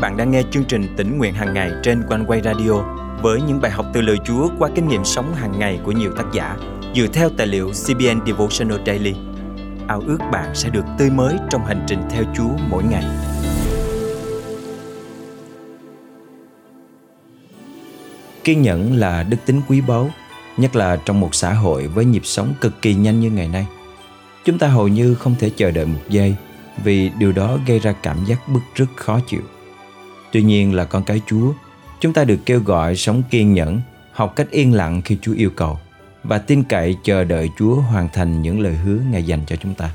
bạn đang nghe chương trình tỉnh nguyện hàng ngày trên quanh quay radio với những bài học từ lời Chúa qua kinh nghiệm sống hàng ngày của nhiều tác giả dựa theo tài liệu CBN Devotional Daily. Ao ước bạn sẽ được tươi mới trong hành trình theo Chúa mỗi ngày. Kiên nhẫn là đức tính quý báu, nhất là trong một xã hội với nhịp sống cực kỳ nhanh như ngày nay. Chúng ta hầu như không thể chờ đợi một giây vì điều đó gây ra cảm giác bức rứt khó chịu. Tuy nhiên là con cái Chúa, chúng ta được kêu gọi sống kiên nhẫn, học cách yên lặng khi Chúa yêu cầu và tin cậy chờ đợi Chúa hoàn thành những lời hứa Ngài dành cho chúng ta.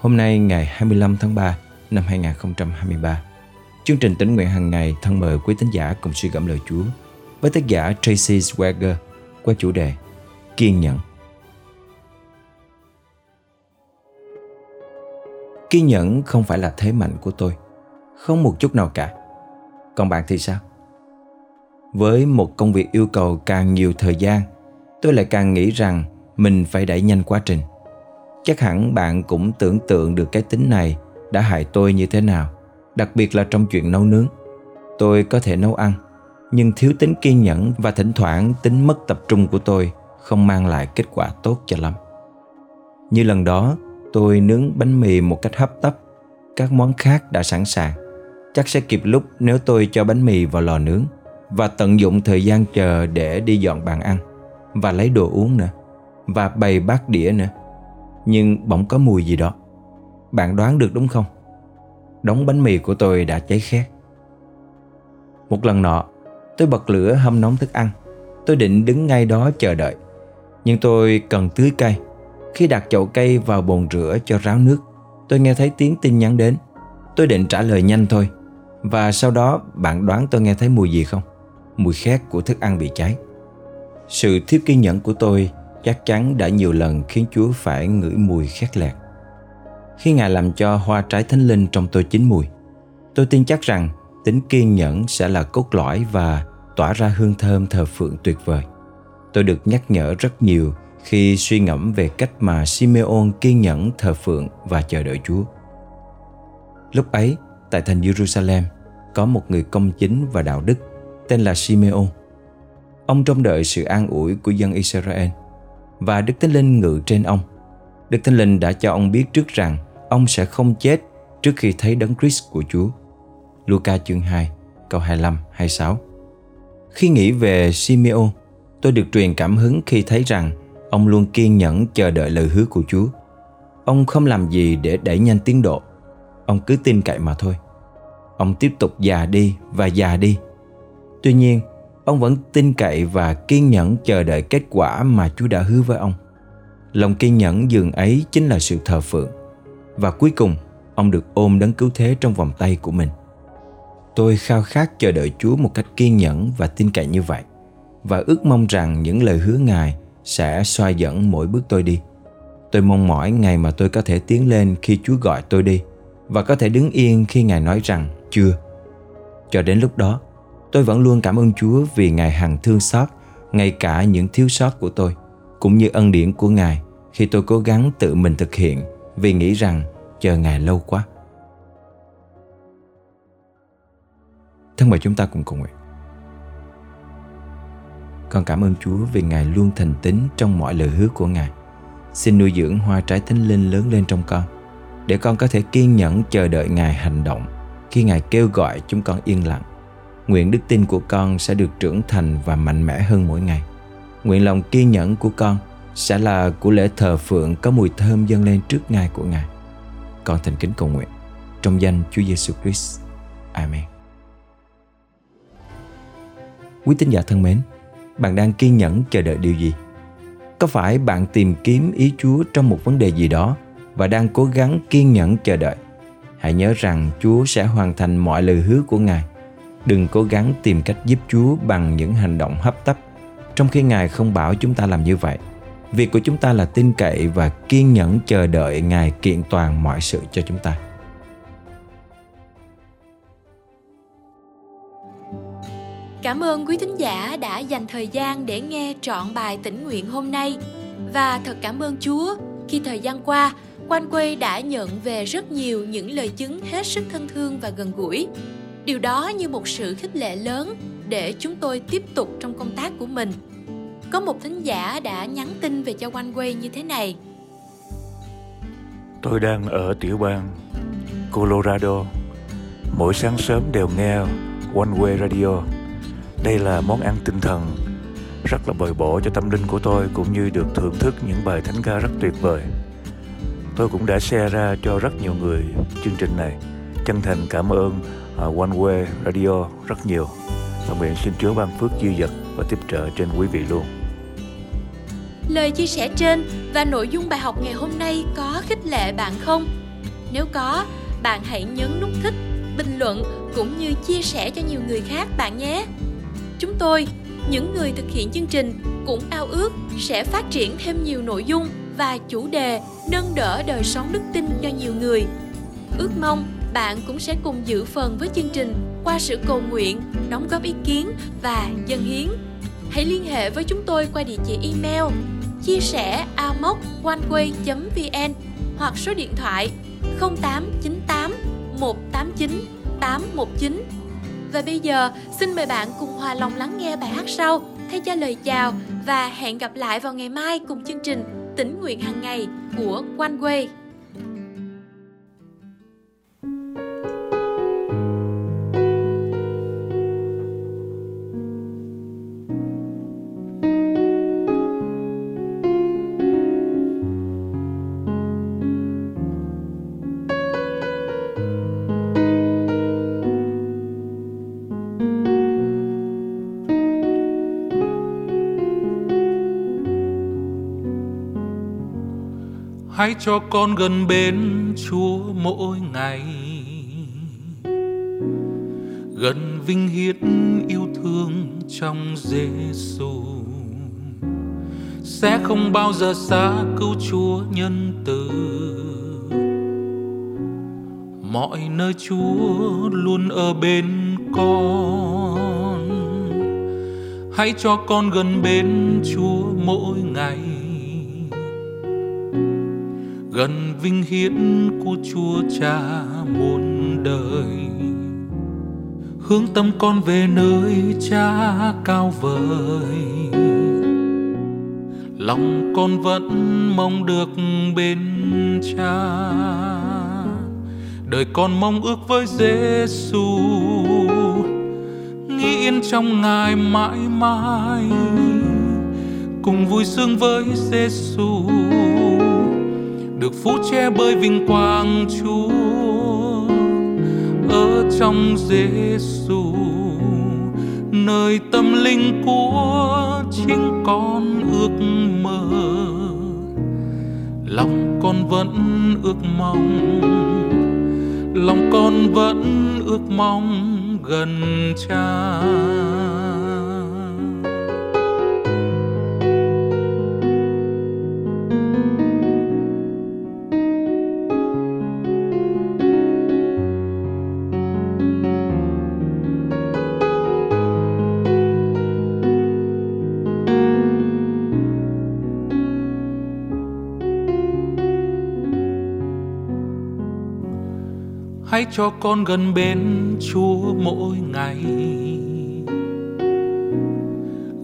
Hôm nay ngày 25 tháng 3 năm 2023, chương trình tỉnh nguyện hàng ngày thân mời quý tín giả cùng suy gẫm lời Chúa với tác giả Tracy Swagger qua chủ đề Kiên nhẫn. Kiên nhẫn không phải là thế mạnh của tôi, không một chút nào cả. Còn bạn thì sao? Với một công việc yêu cầu càng nhiều thời gian, tôi lại càng nghĩ rằng mình phải đẩy nhanh quá trình. Chắc hẳn bạn cũng tưởng tượng được cái tính này đã hại tôi như thế nào, đặc biệt là trong chuyện nấu nướng. Tôi có thể nấu ăn, nhưng thiếu tính kiên nhẫn và thỉnh thoảng tính mất tập trung của tôi không mang lại kết quả tốt cho lắm. Như lần đó, tôi nướng bánh mì một cách hấp tấp. Các món khác đã sẵn sàng. Chắc sẽ kịp lúc nếu tôi cho bánh mì vào lò nướng và tận dụng thời gian chờ để đi dọn bàn ăn và lấy đồ uống nữa và bày bát đĩa nữa. Nhưng bỗng có mùi gì đó. Bạn đoán được đúng không? Đống bánh mì của tôi đã cháy khét. Một lần nọ, tôi bật lửa hâm nóng thức ăn. Tôi định đứng ngay đó chờ đợi. Nhưng tôi cần tưới cây. Khi đặt chậu cây vào bồn rửa cho ráo nước, tôi nghe thấy tiếng tin nhắn đến. Tôi định trả lời nhanh thôi. Và sau đó bạn đoán tôi nghe thấy mùi gì không? Mùi khét của thức ăn bị cháy. Sự thiếu kiên nhẫn của tôi chắc chắn đã nhiều lần khiến Chúa phải ngửi mùi khét lẹt. Khi Ngài làm cho hoa trái thánh linh trong tôi chín mùi, tôi tin chắc rằng tính kiên nhẫn sẽ là cốt lõi và tỏa ra hương thơm thờ phượng tuyệt vời. Tôi được nhắc nhở rất nhiều khi suy ngẫm về cách mà Simeon kiên nhẫn thờ phượng và chờ đợi Chúa. Lúc ấy, tại thành Jerusalem, có một người công chính và đạo đức tên là Simeon. Ông trông đợi sự an ủi của dân Israel và Đức Thánh Linh ngự trên ông. Đức Thánh Linh đã cho ông biết trước rằng ông sẽ không chết trước khi thấy đấng Christ của Chúa. Luca chương 2, câu 25, 26 Khi nghĩ về Simeon, tôi được truyền cảm hứng khi thấy rằng ông luôn kiên nhẫn chờ đợi lời hứa của Chúa. Ông không làm gì để đẩy nhanh tiến độ. Ông cứ tin cậy mà thôi. Ông tiếp tục già đi và già đi. Tuy nhiên, ông vẫn tin cậy và kiên nhẫn chờ đợi kết quả mà Chúa đã hứa với ông. Lòng kiên nhẫn dường ấy chính là sự thờ phượng. Và cuối cùng, ông được ôm đấng cứu thế trong vòng tay của mình. Tôi khao khát chờ đợi Chúa một cách kiên nhẫn và tin cậy như vậy và ước mong rằng những lời hứa Ngài sẽ soi dẫn mỗi bước tôi đi. Tôi mong mỏi ngày mà tôi có thể tiến lên khi Chúa gọi tôi đi và có thể đứng yên khi Ngài nói rằng chưa. Cho đến lúc đó, tôi vẫn luôn cảm ơn Chúa vì Ngài hằng thương xót ngay cả những thiếu sót của tôi cũng như ân điển của Ngài khi tôi cố gắng tự mình thực hiện vì nghĩ rằng chờ Ngài lâu quá. Thân mời chúng ta cùng cầu nguyện. Con cảm ơn Chúa vì Ngài luôn thành tín trong mọi lời hứa của Ngài. Xin nuôi dưỡng hoa trái thánh linh lớn lên trong con, để con có thể kiên nhẫn chờ đợi Ngài hành động khi Ngài kêu gọi chúng con yên lặng. Nguyện đức tin của con sẽ được trưởng thành và mạnh mẽ hơn mỗi ngày. Nguyện lòng kiên nhẫn của con sẽ là của lễ thờ phượng có mùi thơm dâng lên trước ngài của Ngài. Con thành kính cầu nguyện trong danh Chúa Giêsu Christ. Amen. Quý tín giả thân mến, bạn đang kiên nhẫn chờ đợi điều gì? Có phải bạn tìm kiếm ý Chúa trong một vấn đề gì đó và đang cố gắng kiên nhẫn chờ đợi? Hãy nhớ rằng Chúa sẽ hoàn thành mọi lời hứa của Ngài. Đừng cố gắng tìm cách giúp Chúa bằng những hành động hấp tấp, trong khi Ngài không bảo chúng ta làm như vậy. Việc của chúng ta là tin cậy và kiên nhẫn chờ đợi Ngài kiện toàn mọi sự cho chúng ta. Cảm ơn quý thính giả đã dành thời gian để nghe trọn bài tĩnh nguyện hôm nay và thật cảm ơn Chúa khi thời gian qua Quan Quê đã nhận về rất nhiều những lời chứng hết sức thân thương và gần gũi. điều đó như một sự khích lệ lớn để chúng tôi tiếp tục trong công tác của mình. Có một thính giả đã nhắn tin về cho Quan Quê như thế này. Tôi đang ở tiểu bang Colorado. Mỗi sáng sớm đều nghe One Way Radio. Đây là món ăn tinh thần, Rất là bồi bổ cho tâm linh của tôi Cũng như được thưởng thức những bài thánh ca rất tuyệt vời. Tôi cũng đã share ra cho rất nhiều người chương trình này Chân thành cảm ơn uh, One Way Radio rất nhiều và nguyện xin Chúa ban phước dư dật và tiếp trợ trên quý vị luôn. Lời chia sẻ trên và nội dung bài học ngày hôm nay có khích lệ bạn không? Nếu có, bạn hãy nhấn nút thích, bình luận cũng như chia sẻ cho nhiều người khác bạn nhé. Chúng tôi, những người thực hiện chương trình cũng ao ước sẽ phát triển thêm nhiều nội dung và chủ đề nâng đỡ đời sống đức tin cho nhiều người. Ước mong bạn cũng sẽ cùng dự phần với chương trình qua sự cầu nguyện, đóng góp ý kiến và dân hiến. Hãy liên hệ với chúng tôi qua địa chỉ email chia sẻ amoconeway.vn hoặc số điện thoại 0898 189 819. Và bây giờ, xin mời bạn cùng hòa lòng lắng nghe bài hát sau thay cho lời chào và hẹn gặp lại vào ngày mai cùng chương trình Tỉnh nguyện hàng ngày của Quan Quê. Hãy cho con gần bên Chúa mỗi ngày. Gần vinh hiển yêu thương trong Giêsu sẽ không bao giờ xa cứu Chúa nhân từ. Mọi nơi Chúa luôn ở bên con. Hãy cho con gần bên Chúa mỗi ngày gần vinh hiển của Chúa Cha muôn đời. Hướng tâm con về nơi Cha cao vời. Lòng con vẫn mong được bên Cha. Đời con mong ước với Giêsu nghĩ yên trong ngài mãi mãi. Cùng vui sướng với Giêsu được phú che bơi vinh quang Chúa. Ở trong Giêsu nơi tâm linh của chính con ước mơ, lòng con vẫn ước mong, lòng con vẫn ước mong gần cha. Hãy cho con gần bên Chúa mỗi ngày.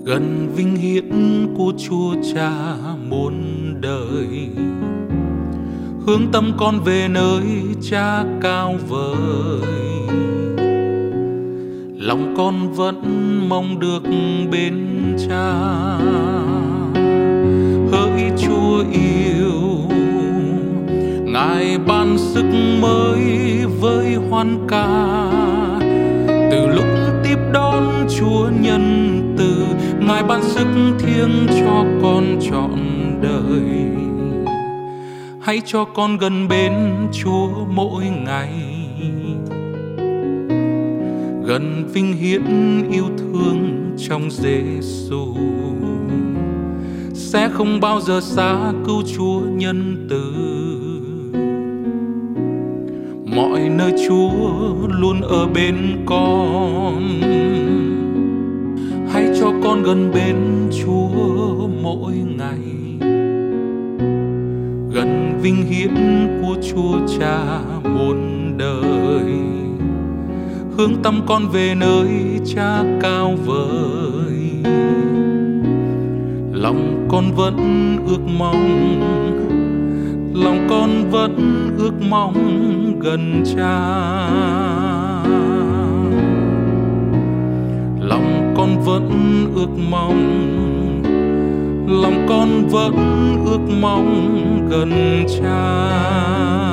Gần vinh hiển của Chúa Cha muôn đời. Hướng tâm con về nơi Cha cao vời. Lòng con vẫn mong được bên Cha. Hỡi Chúa yêu lại ban sức mới với hoan ca. Từ lúc tiếp đón chúa nhân từ, ngài ban sức thiêng cho con trọn đời. Hãy cho con gần bên chúa mỗi ngày. Gần vinh hiển yêu thương trong Giêsu sẽ không bao giờ xa cứu Chúa nhân từ mọi nơi Chúa luôn ở bên con. Hãy cho con gần bên Chúa mỗi ngày. Gần vinh hiển của Chúa Cha muôn đời. Hướng tâm con về nơi cha cao vời. Lòng con vẫn ước mong lòng con vẫn ước mong gần cha. Lòng con vẫn ước mong, lòng con vẫn ước mong gần cha.